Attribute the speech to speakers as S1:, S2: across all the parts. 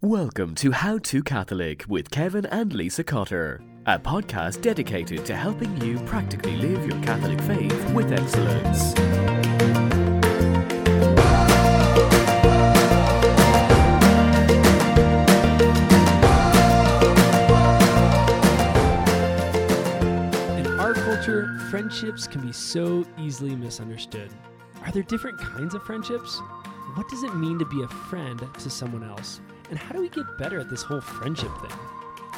S1: Welcome to How to Catholic with Kevin and Lisa Cotter, a podcast dedicated to helping you practically live your Catholic faith with excellence.
S2: In our culture, friendships can be so easily misunderstood. Are there different kinds of friendships? What does it mean to be a friend to someone else? And how do we get better at this whole friendship thing?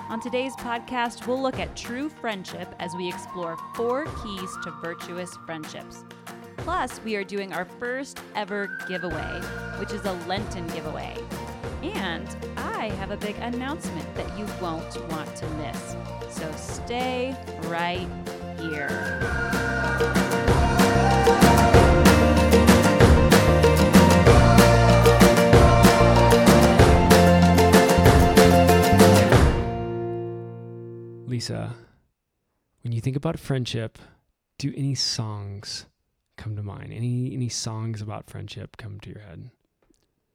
S3: On today's podcast, we'll look at true friendship as we explore four keys to virtuous friendships. Plus, we are doing our first ever giveaway, which is a Lenten giveaway. And I have a big announcement that you won't want to miss. So stay right here.
S2: Lisa, when you think about friendship, do any songs come to mind? Any any songs about friendship come to your head?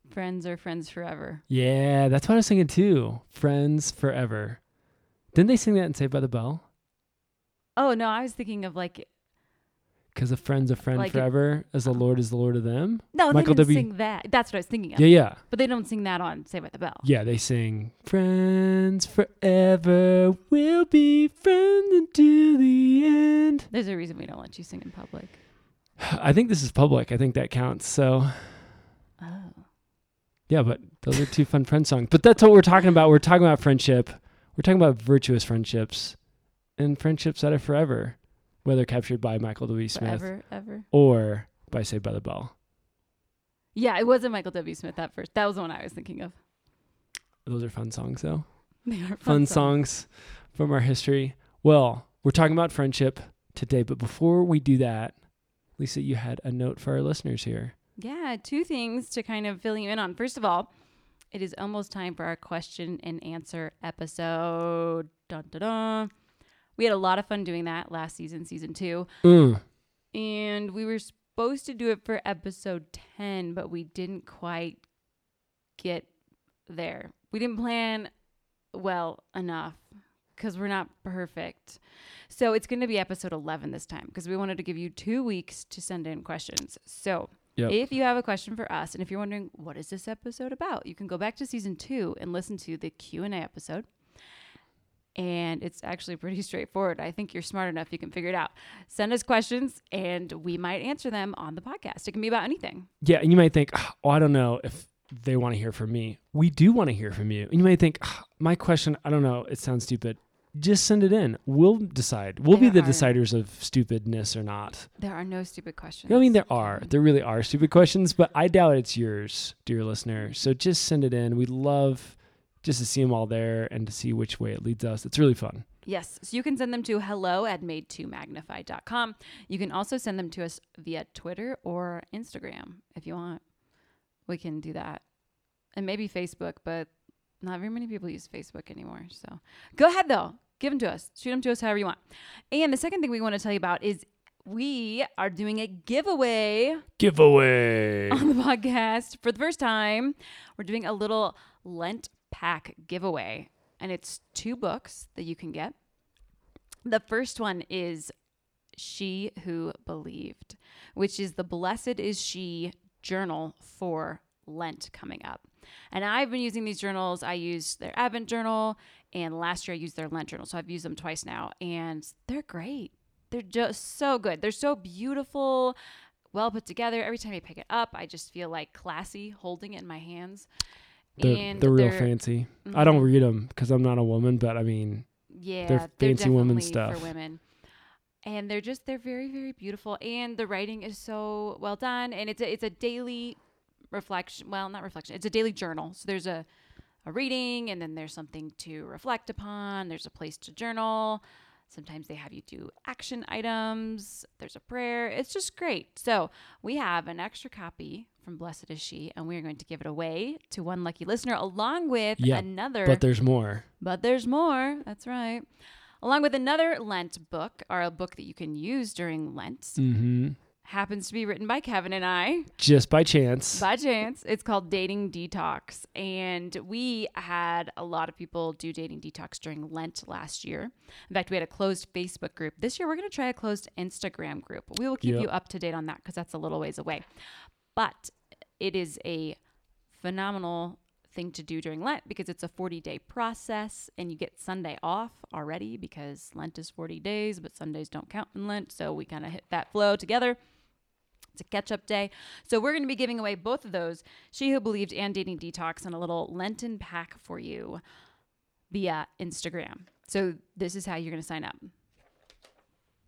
S3: Friends are friends forever.
S2: Yeah, that's what I was thinking too. Friends forever. Didn't they sing that in Saved by the Bell?
S3: Oh, no, I was thinking of like,
S2: Because a friend's a friend
S3: Like it-
S2: forever, as the Lord is the Lord of them.
S3: no,
S2: Michael
S3: they didn't
S2: W.
S3: sing that. That's what I was thinking of.
S2: Yeah, yeah.
S3: But they don't sing that on Saved by the Bell.
S2: Yeah, they sing Friends forever, we'll be friends until the end.
S3: There's a reason we don't let you sing in public.
S2: I think this is public. I think that counts. So,
S3: Oh.
S2: yeah, but those are two fun friend songs. But that's what we're talking about. We're talking about friendship. We're talking about virtuous friendships and friendships that are forever, whether captured by Michael W. Smith
S3: Forever, ever.
S2: or by Saved by the Bell.
S3: Yeah, it wasn't Michael W. Smith at first. That was the one I was thinking of.
S2: Those are fun songs, though.
S3: They are
S2: fun songs from our history. Well, we're talking about friendship today, but before we do that, Lisa, you had a note for our listeners here.
S3: Yeah, two things to kind of fill you in on. First of all, it is almost time for our question and answer episode. Dun, dun, dun. We had a lot of fun doing that last season, season two.
S2: Mm.
S3: And we were supposed to do it for episode 10, but we didn't quite get there. We didn't plan well enough because we're not perfect. So it's going to be episode 11 this time because we wanted to give you two weeks to send in questions. So
S2: Yep.
S3: if you have a question for us and if you're wondering what is this episode about, you can go back to season two and listen to the Q&A episode. And it's actually pretty straightforward. I think you're smart enough you can figure it out. Send us questions and we might answer them on the podcast. It can be about anything.
S2: Yeah, and you might think, oh, I don't know if they want to hear from me. We do want to hear from you. And you might think, "Ah, my question, I don't know, it sounds stupid. Just send it in. We'll decide. We'll be the
S3: are-
S2: deciders of stupidness or not.
S3: There are no stupid questions.
S2: I mean, there are. There really are stupid questions, but I doubt it's yours, dear listener. So just send it in. We love just to see them all there and to see which way it leads us. It's really fun.
S3: Yes. So you can send them to hello at made2magnify.com. You can also send them to us via Twitter or Instagram if you want. We can do that. And maybe Facebook, but not very many people use Facebook anymore. So go ahead, though. Give them to us. Shoot them to us however you want. And the second thing we want to tell you about is we are doing a giveaway
S2: Giveaway.
S3: on the podcast for the first time. We're doing a little Lent pack giveaway, and it's two books that you can get. The first one is She Who Believed, which is the Blessed is She journal for Lent coming up. And I've been using these journals. I used their Advent journal, and last year I used their Lent journal. So I've used them twice now, and they're great. They're just so good. They're so beautiful, well put together. Every time I pick it up, I just feel like classy holding it in my hands.
S2: They're,
S3: and
S2: they're real
S3: they're-
S2: fancy. I don't
S3: Mhm.
S2: read them because I'm not a woman, but I mean,
S3: Yeah,
S2: They're fancy woman
S3: definitely
S2: stuff.
S3: for women. And they're just they're very very beautiful and the writing is so well done and it's a, it's a daily reflection, well, not reflection. It's a daily journal. So there's a a reading and then there's something to reflect upon, there's a place to journal. Sometimes they have you do action items. There's a prayer. It's just great. So, we have an extra copy from Blessed is She, and we are going to give it away to one lucky listener along with
S2: Yeah,
S3: another
S2: but there's more.
S3: but there's more. That's right. Along with another Lent book, or a book that you can use during Lent.
S2: Mm-hmm.
S3: Happens to be written by Kevin and I
S2: Just by chance.
S3: by chance. It's called Dating Detox. And we had a lot of people do Dating Detox during Lent last year. In fact, we had a closed Facebook group. This year, we're going to try a closed Instagram group. We will keep
S2: Yep.
S3: you up to date on that because that's a little ways away. But it is a phenomenal thing to do during Lent because it's a 40 day process and you get Sunday off already because Lent is 40 days, but Sundays don't count in Lent. So we kind of hit that flow together. It's a catch up day. So we're going to be giving away both of those She Who Believed and Dating Detox and a little Lenten pack for you via Instagram. So this is how you're going to sign up.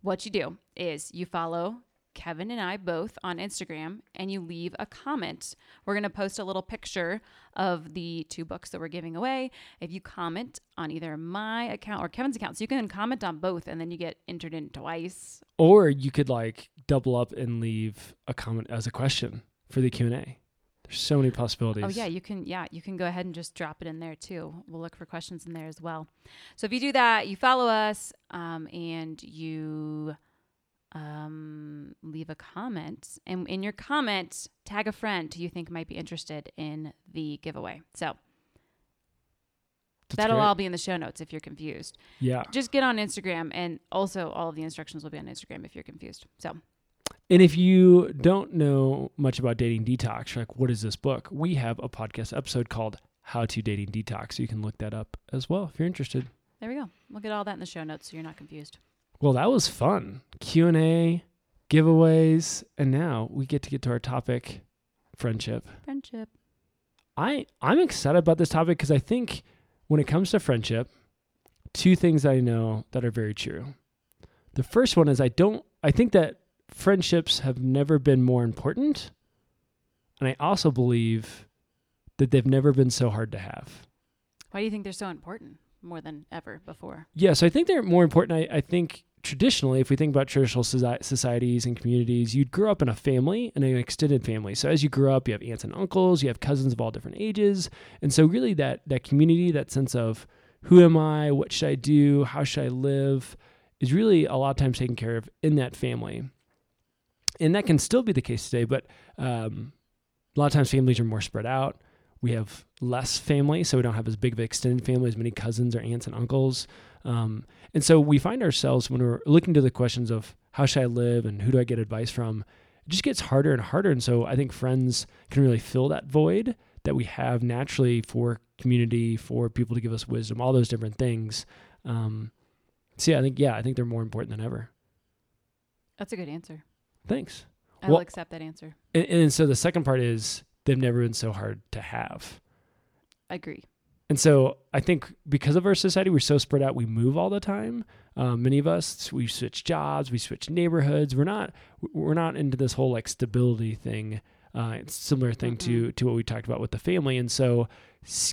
S3: What you do is you follow Kevin and I both on Instagram and you leave a comment. We're going to post a little picture of the two books that we're giving away. If you comment on either my account or Kevin's account, so you can comment on both and then you get entered in twice.
S2: Or you could like double up and leave a comment as a question for the Q&A. There's so many possibilities.
S3: Oh yeah, you can yeah, you can go ahead and just drop it in there too. We'll look for questions in there as well. So if you do that, you follow us um, and you um, leave a comment, and in your comment, tag a friend who you think might be interested in the giveaway. So
S2: That's
S3: that'll
S2: great.
S3: all be in the show notes if you're confused.
S2: Yeah.
S3: Just get on Instagram, and also all of the instructions will be on Instagram if you're confused. So
S2: And if you don't know much about dating detox, like, what is this book? We have a podcast episode called How to Dating Detox. So you can look that up as well if you're interested.
S3: there we go. We'll get all that in the show notes so you're not confused.
S2: Well, that was fun. Q&A, giveaways, and now we get to get to our topic, friendship.
S3: Friendship.
S2: I I'm excited about this topic because I think when it comes to friendship, two things I know that are very true. The first one is I don't I think that friendships have never been more important, and I also believe that they've never been so hard to have.
S3: Why do you think they're so important more than ever before?
S2: Yeah, so I think they're more important. I, I think traditionally, if we think about traditional societies and communities, you'd grow up in a family and an extended family. So as you grow up, you have aunts and uncles, you have cousins of all different ages, and so really that that community, that sense of who am I, what should I do, how should I live, is really a lot of times taken care of in that family, and that can still be the case today. But um, a lot of times families are more spread out. We have less family, so we don't have as big of an extended family, as many cousins or aunts and uncles. Um, and so we find ourselves when we're looking to the questions of how should I live and who do I get advice from, it just gets harder and harder. And so I think friends can really fill that void that we have naturally for community, for people to give us wisdom, all those different things. Um, so yeah, I think yeah, I think they're more important than ever.
S3: That's a good answer.
S2: Thanks.
S3: I will
S2: Well-
S3: accept that answer.
S2: And, and so the second part is they've never been so hard to have.
S3: I agree.
S2: And so I think because of our society, we're so spread out. We move all the time. Um, many of us we switch jobs, we switch neighborhoods. We're not we're not into this whole like stability thing. Uh, it's a similar thing to to what we talked about with the family. And so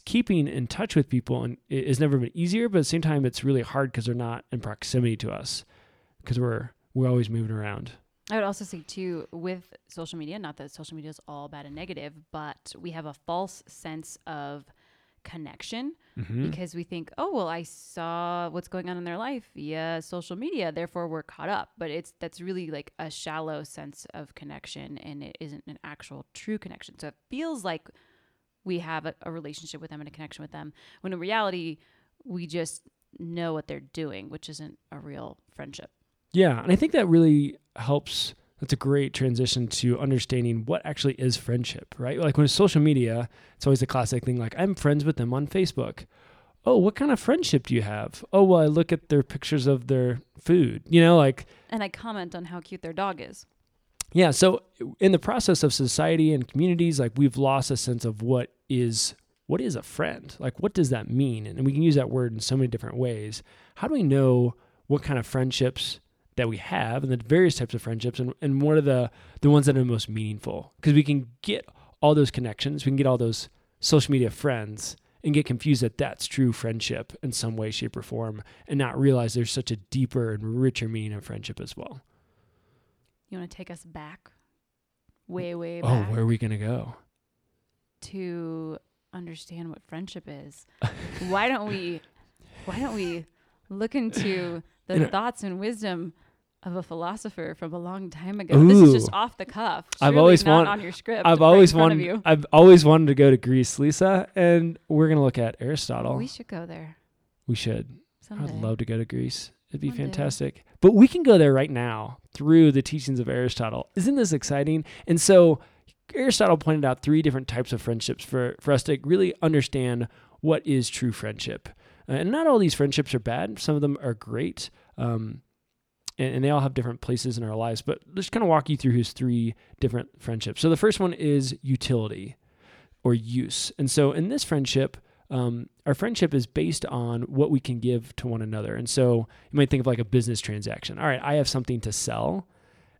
S2: keeping in touch with people and it has never been easier, but at the same time, it's really hard because they're not in proximity to us because we're we're always moving around.
S3: I would also say too with social media, not that social media is all bad and negative, but we have a false sense of connection
S2: Mm-hmm.
S3: because we think, oh well, I saw what's going on in their life via social media, therefore we're caught up. But it's that's really like a shallow sense of connection, and it isn't an actual true connection. So it feels like we have a, a relationship with them and a connection with them, when in reality we just know what they're doing, which isn't a real friendship.
S2: Yeah, and I think that really helps. That's a great transition to understanding what actually is friendship, right? Like when it's social media, it's always a classic thing like, I'm friends with them on Facebook. Oh, what kind of friendship do you have? Oh, well, I look at their pictures of their food. You know, like,
S3: And I comment on how cute their dog is.
S2: yeah. So in the process of society and communities, like we've lost a sense of what is what is a friend? Like, what does that mean? And we can use that word in so many different ways. How do we know what kind of friendships that we have and the various types of friendships and, and what are the, the ones that are most meaningful? Because we can get all those connections, we can get all those social media friends and get confused that that's true friendship in some way, shape, or form and not realize there's such a deeper and richer meaning of friendship as well.
S3: You want to take us back, way, way
S2: Oh, where are we going to go?
S3: to understand what friendship is? why don't we? Why don't we look into the
S2: In
S3: thoughts and wisdom of a philosopher from a long time ago. This is just off the cuff.
S2: I've always
S3: not
S2: want-
S3: on your script.
S2: I've
S3: right
S2: always
S3: in front of
S2: wanted.
S3: you.
S2: I've always wanted to go to Greece, Lisa, and we're gonna look at Aristotle.
S3: We should go there
S2: we should.
S3: someday.
S2: I'd love to go to Greece. It'd be
S3: One day.
S2: fantastic. But we can go there right now through the teachings of Aristotle. Isn't this exciting? And so Aristotle pointed out three different types of friendships for, for us to really understand what is true friendship. Uh, and not all these friendships are bad. Some of them are great. Um, and, they all have different places in our lives. But let's kind of walk you through his three different friendships. So the first one is utility or use. And so in this friendship, um, our friendship is based on what we can give to one another. And so you might think of like a business transaction. All right, I have something to sell,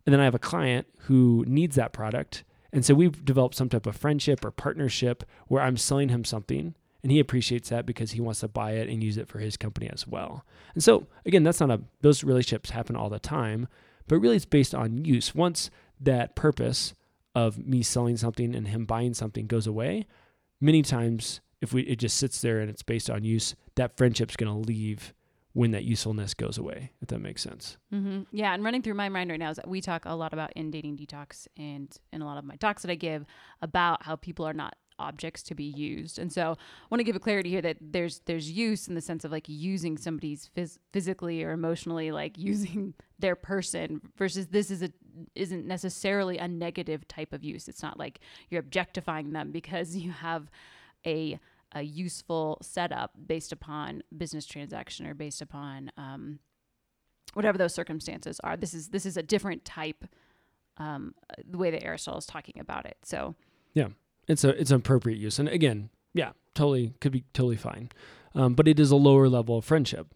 S2: and then I have a client who needs that product. And so we've developed some type of friendship or partnership where I'm selling him something and he appreciates that because he wants to buy it and use it for his company as well. And so again, that's not a those relationships happen all the time, but really it's based on use. Once that purpose of me selling something and him buying something goes away, many times if we it just sits there and it's based on use, that friendship's going to leave when that usefulness goes away. If that makes sense.
S3: hmm Yeah, and running through my mind right now is that we talk a lot about in dating detox and in a lot of my talks that I give about how people are not objects to be used. And so I want to give a clarity here that there's there's use in the sense of like using somebody's phys- physically or emotionally like using their person versus this is a isn't necessarily a negative type of use. It's not like you're objectifying them because you have a a useful setup based upon business transaction or based upon um, whatever those circumstances are. This is this is a different type. Um, the way that Aristotle is talking about it. So
S2: It's a it's an appropriate use, and again, yeah, totally could be totally fine, um, but it is a lower level of friendship.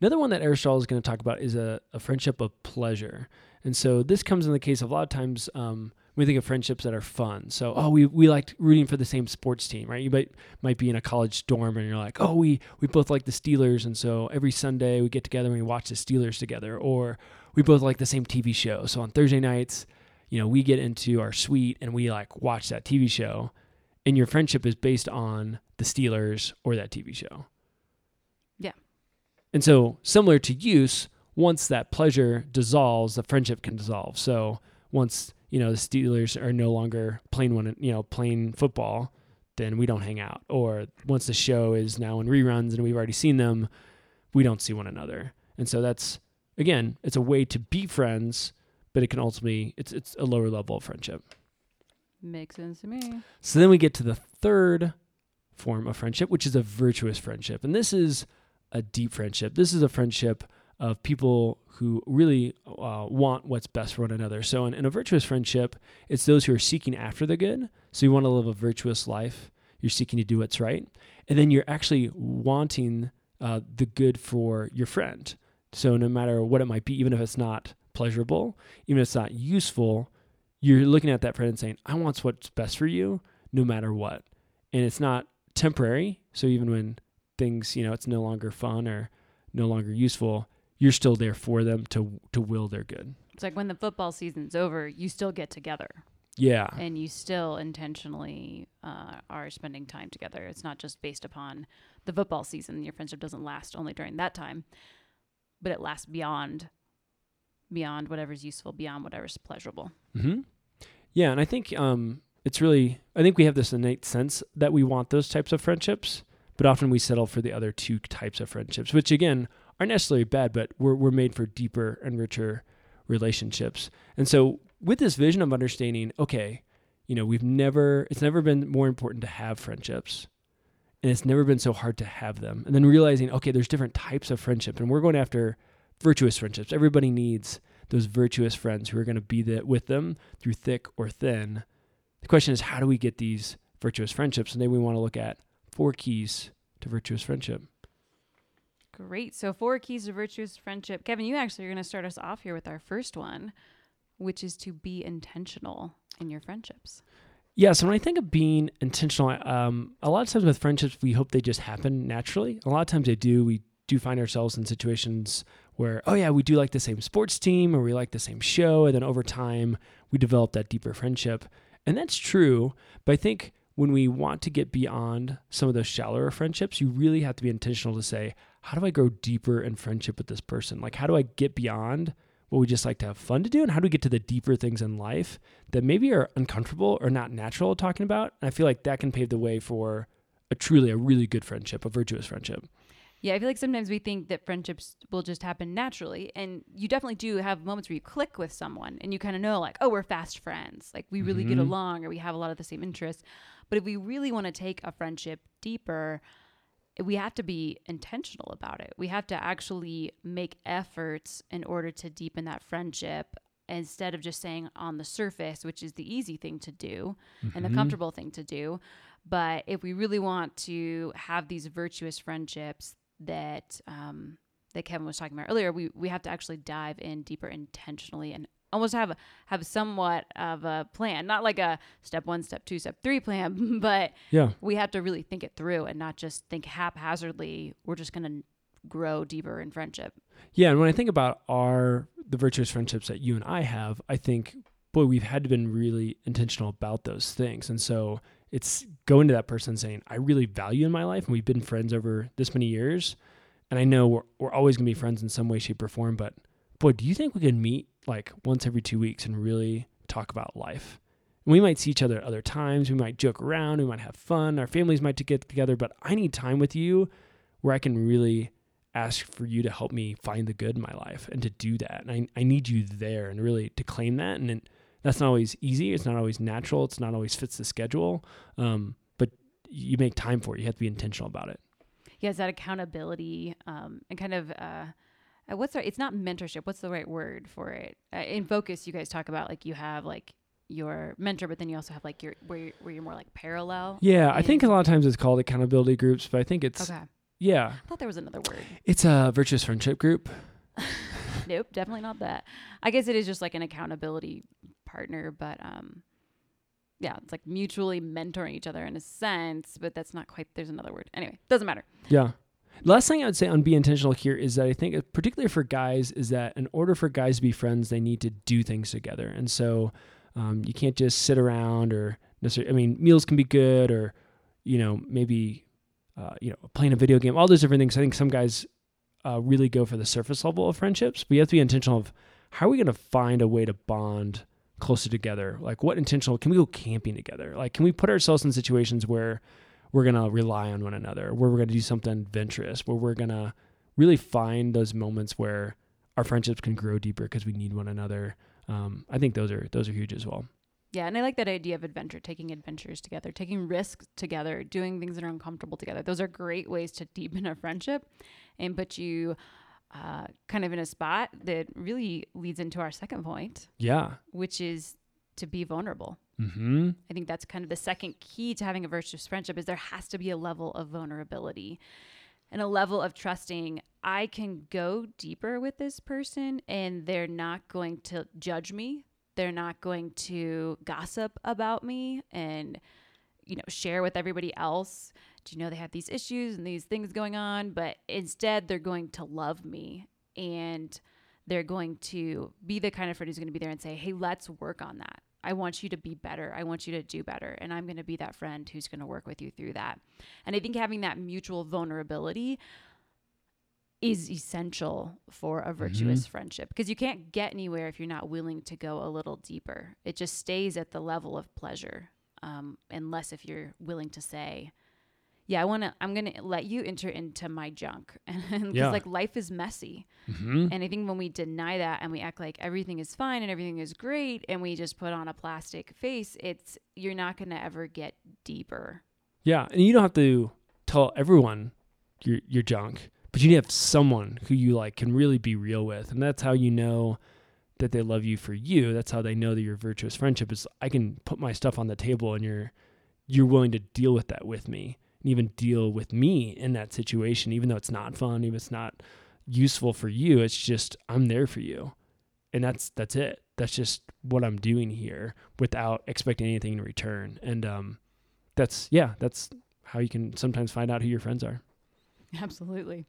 S2: Another one that Aristotle is going to talk about is a, a friendship of pleasure, and so this comes in the case of a lot of times um, we think of friendships that are fun. So oh, we we liked rooting for the same sports team, right? You might might be in a college dorm and you're like, oh, we we both like the Steelers, and so every Sunday we get together and we watch the Steelers together, or we both like the same TV show. So on Thursday nights you know, we get into our suite and we like watch that TV show, and your friendship is based on the Steelers or that TV show.
S3: Yeah.
S2: And so, similar to use, once that pleasure dissolves, the friendship can dissolve. So, once, you know, the Steelers are no longer playing one, you know, playing football, then we don't hang out. Or once the show is now in reruns and we've already seen them, we don't see one another. And so that's again, it's a way to be friends, but it can ultimately it's it's a lower level of friendship.
S3: makes sense to me.
S2: So then we get to the third form of friendship, which is a virtuous friendship. And this is a deep friendship. This is a friendship of people who really uh, want what's best for one another. So in, in a virtuous friendship, it's those who are seeking after the good. So you want to live a virtuous life. You're seeking to do what's right. And then you're actually wanting uh, the good for your friend. So no matter what it might be, even if it's not pleasurable, even if it's not useful, you're looking at that friend and saying, I want what's best for you no matter what. And it's not temporary. So even when things, you know, it's no longer fun or no longer useful, you're still there for them to to will their good.
S3: It's like when the football season's over, you still get together
S2: Yeah.
S3: and you still intentionally uh, are spending time together. It's not just based upon the football season. Your friendship doesn't last only during that time, but it lasts beyond beyond whatever's useful, beyond whatever's pleasurable.
S2: Mm-hmm. Yeah, and I think um, it's really I think we have this innate sense that we want those types of friendships, but often we settle for the other two types of friendships, which again aren't necessarily bad, but we're we're made for deeper and richer relationships. And so with this vision of understanding, okay, you know, we've never it's never been more important to have friendships. And it's never been so hard to have them. And then realizing, okay, there's different types of friendship and we're going after virtuous friendships. Everybody needs those virtuous friends who are going to be with them through thick or thin. The question is, how do we get these virtuous friendships? And then we want to look at four keys to virtuous friendship.
S3: Great. So, four keys to virtuous friendship. Kevin, you actually are going to start us off here with our first one, which is to be intentional in your friendships.
S2: Yeah, so when I think of being intentional, um, a lot of times with friendships, we hope they just happen naturally. A lot of times they do. We do find ourselves in situations where, oh, yeah, we do like the same sports team or we like the same show. And then over time, we develop that deeper friendship. And that's true. But I think when we want to get beyond some of those shallower friendships, you really have to be intentional to say, how do I grow deeper in friendship with this person? Like, how do I get beyond what we just like to have fun to do and how do we get to the deeper things in life that maybe are uncomfortable or not natural talking about and i feel like that can pave the way for a truly a really good friendship a virtuous friendship
S3: Yeah, I feel like sometimes we think that friendships will just happen naturally. And you definitely do have moments where you click with someone and you kind of know, like, oh, we're fast friends. Like, we really get
S2: Mhm.
S3: along or we have a lot of the same interests. But if we really want to take a friendship deeper, we have to be intentional about it. We have to actually make efforts in order to deepen that friendship instead of just saying on the surface, which is the easy thing to do and the
S2: Mhm.
S3: comfortable thing to do. But if we really want to have these virtuous friendships that um, that Kevin was talking about earlier, we we have to actually dive in deeper intentionally and almost have a, have somewhat of a plan, not like a step one, step two, step three plan, but
S2: yeah
S3: we have to really think it through and not just think haphazardly. We're just gonna grow deeper in friendship.
S2: Yeah, and when I think about our the virtuous friendships that you and I have, I think boy, we've had to been really intentional about those things. And so it's going to that person saying, I really value in my life and we've been friends over this many years. And I know we're we're always gonna be friends in some way, shape, or form, but boy, do you think we can meet like once every two weeks and really talk about life? And we might see each other at other times, we might joke around, we might have fun, our families might get together, but I need time with you where I can really ask for you to help me find the good in my life and to do that. And I, I need you there and really to claim that. And it, that's not always easy. It's not always natural. It's not always fits the schedule. Um, but you make time for it. You have to be intentional about it.
S3: Yeah, it's that accountability um, and kind of uh, what's the, it's not mentorship. What's the right word for it? Uh, in focus, you guys talk about like you have like your mentor, but then you also have like your where you're, where you're more like parallel.
S2: Yeah. I think a lot of times it's called accountability groups, but I think it's,
S3: Okay,
S2: yeah,
S3: I thought there was another word.
S2: it's a virtuous friendship group.
S3: nope, definitely not that. I guess it is just like an accountability partner, but um, yeah, it's like mutually mentoring each other in a sense, but that's not quite. There's another word. Anyway, doesn't matter.
S2: Yeah. Last thing I would say on be intentional here is that I think, uh, particularly for guys, is that in order for guys to be friends, they need to do things together. And so um, you can't just sit around or necessarily, I mean, meals can be good or, you know, maybe, uh, you know, playing a video game, all those different things. I think some guys uh, really go for the surface level of friendships, but you have to be intentional of how are we going to find a way to bond closer together? Like, what intentional, can we go camping together? Like, can we put ourselves in situations where, we're going to rely on one another, where we're going to do something adventurous, where we're going to really find those moments where our friendships can grow deeper because we need one another. Um, I think those are those are huge as well.
S3: Yeah, and I like that idea of adventure, taking adventures together, taking risks together, doing things that are uncomfortable together. Those are great ways to deepen a friendship and put you uh, kind of in a spot that really leads into our second point,
S2: Yeah.
S3: which is to be vulnerable.
S2: Mm-hmm.
S3: I think that's kind of the second key to having a virtuous friendship is there has to be a level of vulnerability and a level of trusting I can go deeper with this person and they're not going to judge me. They're not going to gossip about me and you know share with everybody else. Do you know they have these issues and these things going on, but instead they're going to love me and they're going to be the kind of friend who's going to be there and say, "Hey, let's work on that." I want you to be better. I want you to do better. And I'm going to be that friend who's going to work with you through that. And I think having that mutual vulnerability is essential for a mm-hmm. virtuous friendship because you can't get anywhere if you're not willing to go a little deeper. It just stays at the level of pleasure, um, unless if you're willing to say, yeah, I want to, I'm going to let you enter into my junk. And because
S2: Yeah.
S3: like life is messy.
S2: Mm-hmm.
S3: And I think when we deny that and we act like everything is fine and everything is great and we just put on a plastic face, it's you're not going to ever get deeper.
S2: Yeah, and you don't have to tell everyone your your junk, but you need to have someone who you like can really be real with, and that's how you know that they love you for you. That's how they know that your virtuous friendship is. I can put my stuff on the table, and you're you're willing to deal with that with me, and even deal with me in that situation, even though it's not fun, even if it's not useful for you. It's just I'm there for you, and that's that's it. That's just what I'm doing here without expecting anything in return, and um that's yeah, that's how you can sometimes find out who your friends are.
S3: Absolutely.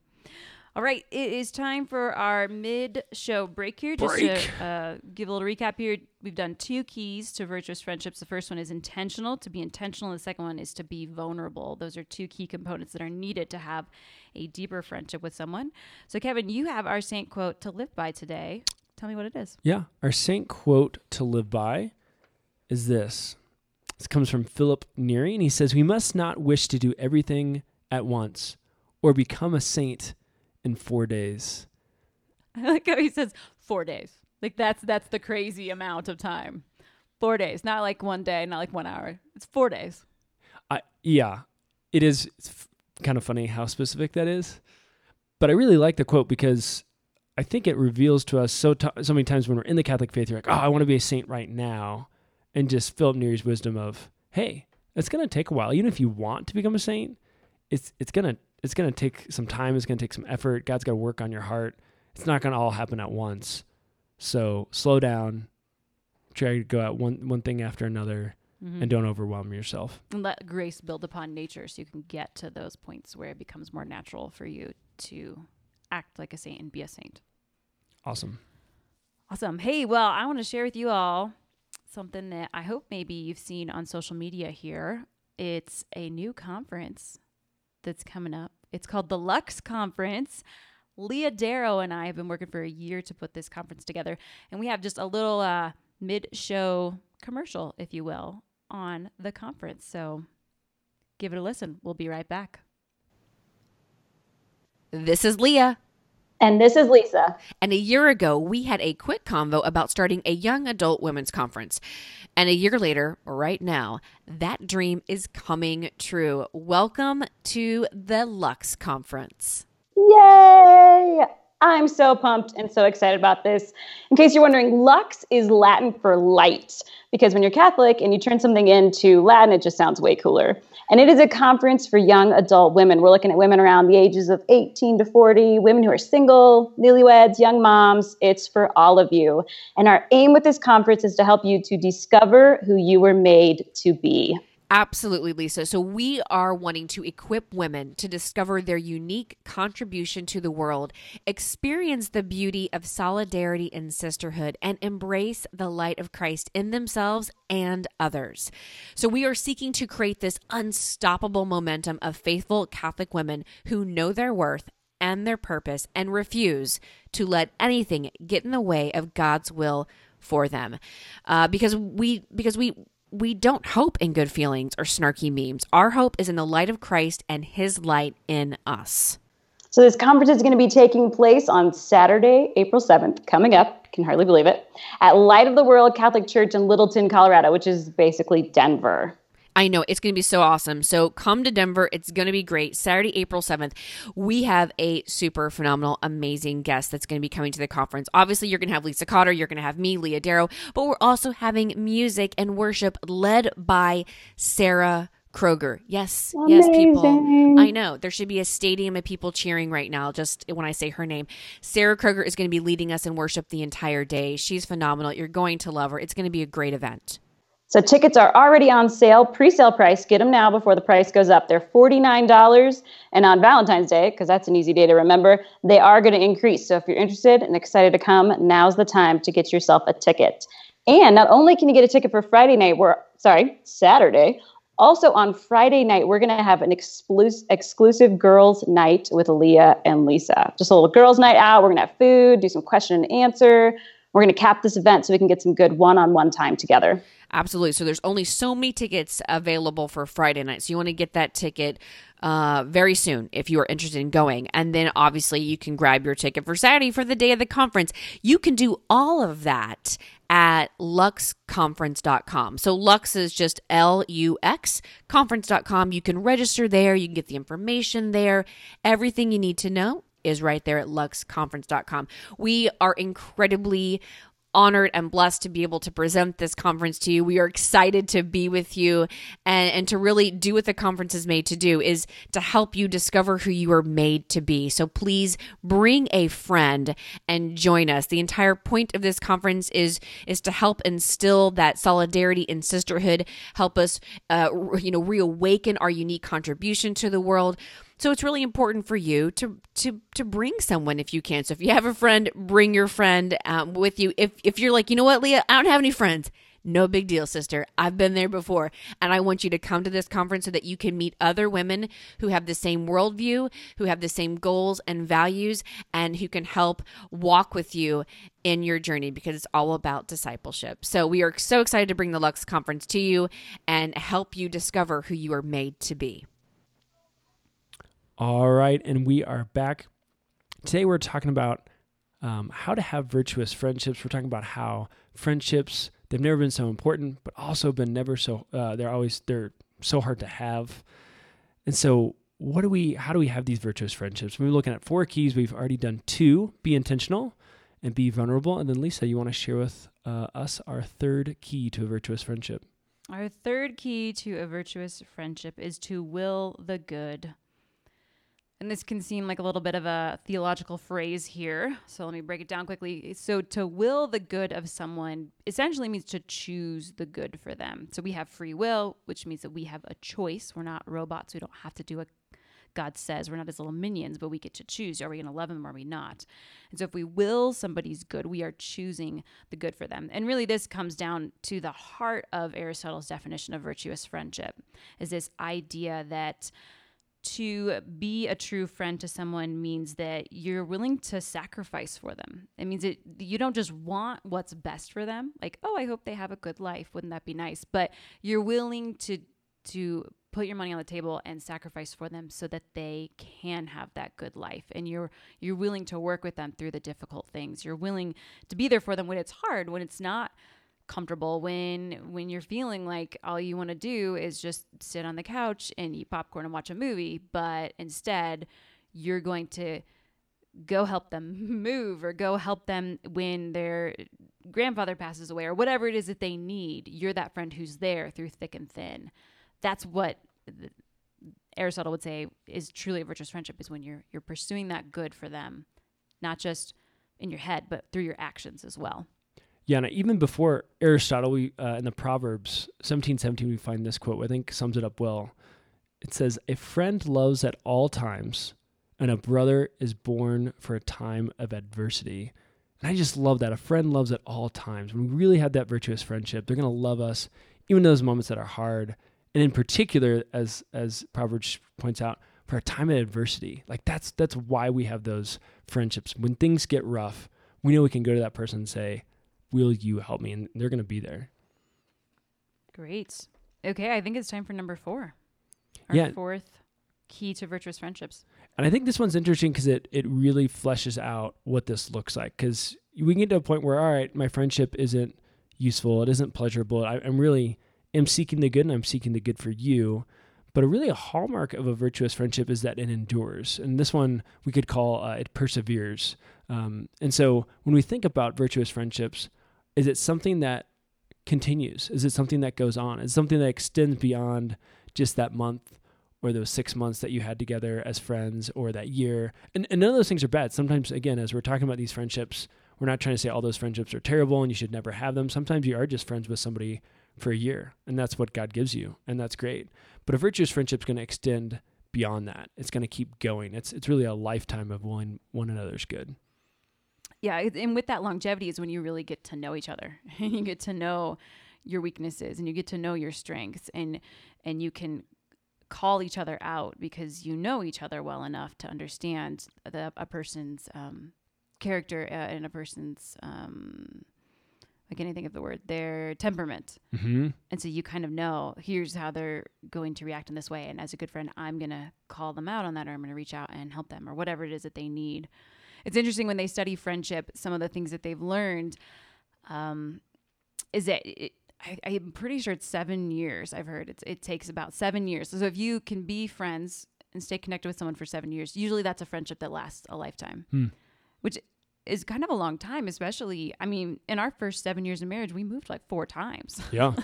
S3: All right, it is time for our mid-show break here. Just
S2: Break.
S3: to uh, give a little recap here, we've done two keys to virtuous friendships. The first one is intentional, to be intentional. The second one is to be vulnerable. Those are two key components that are needed to have a deeper friendship with someone. So, Kevin, you have our saint quote to live by today. tell me what it is.
S2: Yeah. Our saint quote to live by is this. This comes from Philip Neri, and he says, We must not wish to do everything at once or become a saint in four days.
S3: I like how he says four days. Like that's that's the crazy amount of time. Four days, not like one day, not like one hour. It's four days.
S2: I yeah, it is it's f- kind of funny how specific that is. But I really like the quote because I think it reveals to us so t- so many times when we're in the Catholic faith, you're like, oh, I want to be a saint right now, and just Philip Neri's wisdom of, hey, it's gonna take a while. Even if you want to become a saint, it's it's gonna it's gonna take some time. It's gonna take some effort. God's got to work on your heart. It's not gonna all happen at once. So slow down. Try to go at one one thing after another,
S3: Mhm.
S2: and don't overwhelm yourself.
S3: And let grace build upon nature so you can get to those points where it becomes more natural for you to act like a saint and be a saint.
S2: Awesome.
S3: Awesome. Hey, well, I want to share with you all something that I hope maybe you've seen on social media here. It's a new conference that's coming up. It's called the Lux Conference. Leah Darrow and I have been working for a year to put this conference together, and we have just a little uh, mid show commercial, if you will, on the conference. So give it a listen. We'll be right back.
S4: This is Leah.
S5: And this is Lisa.
S4: And a year ago, we had a quick convo about starting a young adult women's conference. And a year later, right now, that dream is coming true. Welcome to the Lux Conference.
S5: Yay! I'm so pumped and so excited about this. In case you're wondering, lux is Latin for light because when you're Catholic and you turn something into Latin, it just sounds way cooler. And it is a conference for young adult women. We're looking at women around the ages of 18 to 40, women who are single, newlyweds, young moms. It's for all of you. And our aim with this conference is to help you to discover who you were made to be.
S4: Absolutely, Lisa. So, we are wanting to equip women to discover their unique contribution to the world, experience the beauty of solidarity and sisterhood, and embrace the light of Christ in themselves and others. So, we are seeking to create this unstoppable momentum of faithful Catholic women who know their worth and their purpose and refuse to let anything get in the way of God's will for them. Uh, because we, because we, we don't hope in good feelings or snarky memes. Our hope is in the light of Christ and his light in us.
S5: So this conference is going to be taking place on Saturday, April 7th, coming up, can hardly believe it, at Light of the World Catholic Church in Littleton, Colorado, which is basically Denver.
S4: I know it's going to be so awesome. So come to Denver. It's going to be great. Saturday, April 7th. We have a super phenomenal, amazing guest that's going to be coming to the conference. Obviously, you're going to have Lisa Cotter, you're going to have me, Leah Darrow, but we're also having music and worship led by Sarah Kroger. Yes, yes, people. I know. There should be a stadium of people cheering right now just when I say her name. Sarah Kroger is going to be leading us in worship the entire day. She's phenomenal. You're going to love her. It's going to be a great event.
S5: So tickets are already on sale, pre-sale price. Get them now before the price goes up. They're $49 and on Valentine's Day, because that's an easy day to remember, they are going to increase. So if you're interested and excited to come, now's the time to get yourself a ticket. And not only can you get a ticket for Friday night, we're sorry, Saturday. Also on Friday night, we're going to have an exclusive exclusive girls' night with Leah and Lisa. Just a little girls' night out. We're going to have food, do some question and answer. We're going to cap this event so we can get some good one-on-one time together.
S4: Absolutely. So there's only so many tickets available for Friday night. So you want to get that ticket uh, very soon if you are interested in going. And then obviously you can grab your ticket for Saturday for the day of the conference. You can do all of that at luxconference.com. So Lux is just L U X conference.com. You can register there, you can get the information there. Everything you need to know is right there at luxconference.com. We are incredibly honored and blessed to be able to present this conference to you. We are excited to be with you and, and to really do what the conference is made to do is to help you discover who you are made to be. So please bring a friend and join us. The entire point of this conference is is to help instill that solidarity and sisterhood, help us uh, you know reawaken our unique contribution to the world. So it's really important for you to to to bring someone if you can. So if you have a friend, bring your friend um, with you. If if you're like, you know what, Leah, I don't have any friends. No big deal, sister. I've been there before. And I want you to come to this conference so that you can meet other women who have the same worldview, who have the same goals and values, and who can help walk with you in your journey because it's all about discipleship. So we are so excited to bring the Lux Conference to you and help you discover who you are made to be.
S2: All right, and we are back. Today we're talking about um, how to have virtuous friendships. We're talking about how friendships they've never been so important, but also been never so uh, they're always they're so hard to have. And so, what do we? How do we have these virtuous friendships? We're looking at four keys. We've already done two: be intentional and be vulnerable. And then, Lisa, you want to share with uh, us our third key to a virtuous friendship?
S3: Our third key to a virtuous friendship is to will the good. And this can seem like a little bit of a theological phrase here. So let me break it down quickly. So, to will the good of someone essentially means to choose the good for them. So, we have free will, which means that we have a choice. We're not robots. We don't have to do what God says. We're not his little minions, but we get to choose. Are we going to love them or are we not? And so, if we will somebody's good, we are choosing the good for them. And really, this comes down to the heart of Aristotle's definition of virtuous friendship is this idea that to be a true friend to someone means that you're willing to sacrifice for them. It means that you don't just want what's best for them, like, oh, I hope they have a good life. Wouldn't that be nice? But you're willing to to put your money on the table and sacrifice for them so that they can have that good life and you're you're willing to work with them through the difficult things you're willing to be there for them when it's hard when it's not comfortable when when you're feeling like all you want to do is just sit on the couch and eat popcorn and watch a movie but instead you're going to go help them move or go help them when their grandfather passes away or whatever it is that they need. You're that friend who's there through thick and thin. That's what Aristotle would say is truly a virtuous friendship is when you're you're pursuing that good for them not just in your head but through your actions as well
S2: Yeah, and even before Aristotle, we uh, in the Proverbs seventeen seventeen, we find this quote. I think sums it up well. It says, "A friend loves at all times, and a brother is born for a time of adversity." And I just love that. A friend loves at all times. When we really have that virtuous friendship, they're going to love us even those moments that are hard, and in particular, as as Proverbs points out, for a time of adversity. Like that's that's why we have those friendships. When things get rough, we know we can go to that person and say, "Will you help me?" And they're going to be there.
S3: Great. Okay, I think it's time for number four. Our
S2: Yeah.
S3: fourth key to virtuous friendships.
S2: And I think this one's interesting because it, it really fleshes out what this looks like. Because we can get to a point where, all right, my friendship isn't useful, it isn't pleasurable. I, I'm really am seeking the good, and I'm seeking the good for you. But a really a hallmark of a virtuous friendship is that it endures, and this one we could call uh, it perseveres. Um, and so when we think about virtuous friendships, is it something that continues? Is it something that goes on? Is something that extends beyond just that month or those six months that you had together as friends or that year. And, and none of those things are bad. Sometimes, again, as we're talking about these friendships, we're not trying to say all those friendships are terrible and you should never have them. Sometimes you are just friends with somebody for a year and that's what God gives you. And that's great. But a virtuous friendship is going to extend beyond that. It's going to keep going. It's, it's really a lifetime of willing one another's good.
S3: Yeah, and with that longevity is when you really get to know each other. and you get to know your weaknesses and you get to know your strengths and and you can call each other out because you know each other well enough to understand the a person's um, character uh, and a person's um, I can't think of the word their temperament.
S2: Mm-hmm.
S3: And so you kind of know here's how they're going to react in this way. And as a good friend, I'm going to call them out on that or I'm going to reach out and help them or whatever it is that they need. It's interesting when they study friendship, some of the things that they've learned um, is that it, I, I'm pretty sure it's seven years. I've heard it's, it takes about seven years. So if you can be friends and stay connected with someone for seven years, usually that's a friendship that lasts a lifetime,
S2: Hmm.
S3: which is kind of a long time, especially, I mean, in our first seven years of marriage, we moved like four times.
S2: Yeah.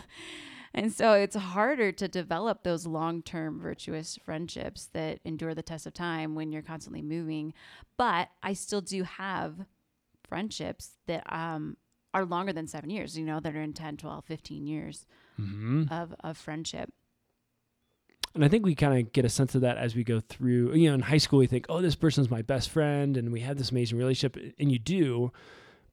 S3: And so it's harder to develop those long term virtuous friendships that endure the test of time when you're constantly moving. But I still do have friendships that um, are longer than seven years, you know, that are in 10, 12, 15 years
S2: mm-hmm.
S3: of, of friendship.
S2: And I think we kind of get a sense of that as we go through. You know, in high school, we think, oh, this person's my best friend, and we have this amazing relationship, and you do.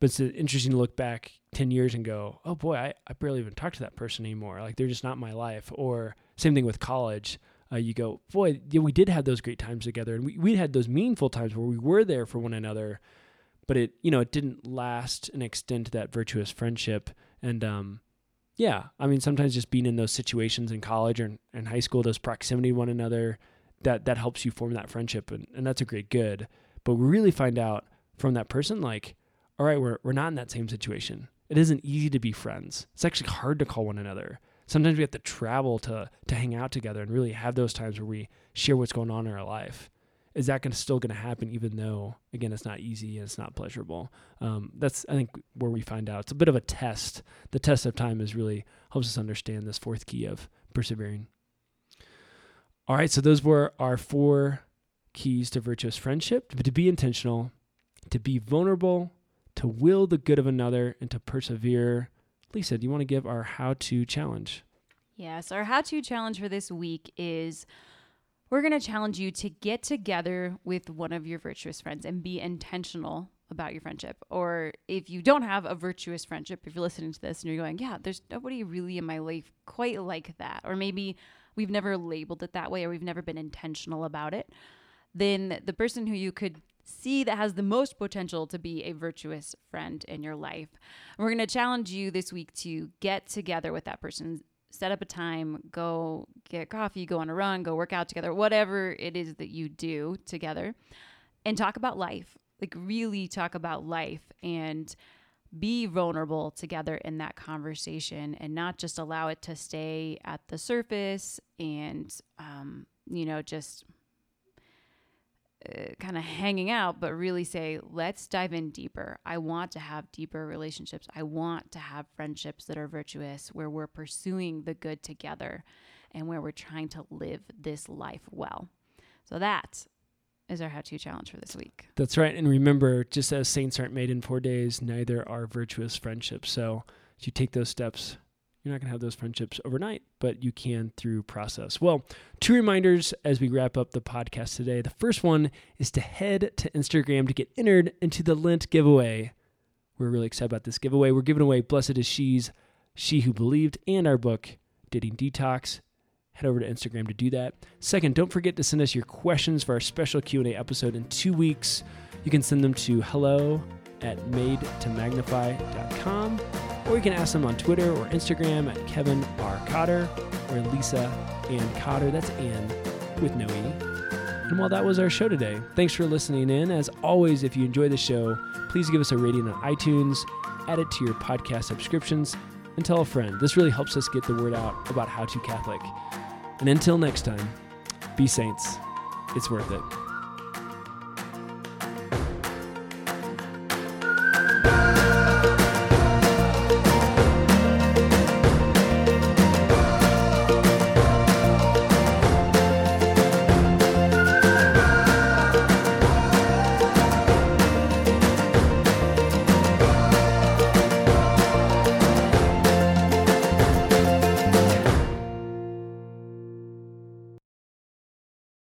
S2: But it's interesting to look back 10 years and go, oh boy, I, I barely even talk to that person anymore. Like they're just not my life. Or same thing with college. Uh, you go, boy, yeah, we did have those great times together, and we, we had those meaningful times where we were there for one another, but it, you know, it didn't last and extend to that virtuous friendship. And, um, yeah, I mean, sometimes just being in those situations in college or in, in high school, those proximity to one another, that that helps you form that friendship, and, and that's a great good. But we really find out from that person, like, all right, we're we're not in that same situation. It isn't easy to be friends. It's actually hard to call one another. Sometimes we have to travel to to hang out together and really have those times where we share what's going on in our life. Is that gonna still going to happen, even though again it's not easy and it's not pleasurable? Um, that's I think where we find out it's a bit of a test. The test of time is really helps us understand this fourth key of persevering. All right, so those were our four keys to virtuous friendship: to be intentional, to be vulnerable, to will the good of another, and to persevere. Lisa, do you want to give our how to challenge?
S3: Yes, our how to challenge for this week is we're going to challenge you to get together with one of your virtuous friends and be intentional about your friendship. Or if you don't have a virtuous friendship, if you're listening to this and you're going, yeah, there's nobody really in my life quite like that, or maybe we've never labeled it that way or we've never been intentional about it, then the person who you could see that has the most potential to be a virtuous friend in your life. And we're going to challenge you this week to get together with that person, set up a time, go get coffee, go on a run, go work out together, whatever it is that you do together, and talk about life. Like, really talk about life and be vulnerable together in that conversation and not just allow it to stay at the surface and, um, you know, just kind of hanging out, but really say, let's dive in deeper. I want to have deeper relationships. I want to have friendships that are virtuous, where we're pursuing the good together and where we're trying to live this life well. So that is our how to challenge for this week.
S2: That's right. And remember, just as saints aren't made in four days, neither are virtuous friendships. So you take those steps, you're not going to have those friendships overnight, but you can through process. Well, two reminders as we wrap up the podcast today. The first one is to head to Instagram to get entered into the Lent giveaway. We're really excited about this giveaway. We're giving away Blessed is She's She Who Believed and our book, Dating Detox. Head over to Instagram to do that. Second, don't forget to send us your questions for our special Q&A episode in two weeks. You can send them to hello at madetomagnify.com or you can ask them on Twitter or Instagram at Kevin R. Cotter or Lisa Ann Cotter. That's Ann with no E. And while that was our show today. Thanks for listening in. As always, if you enjoy the show, please give us a rating on iTunes, add it to your podcast subscriptions, and tell a friend. This really helps us get the word out about How to Catholic. And until next time, be saints. It's worth it.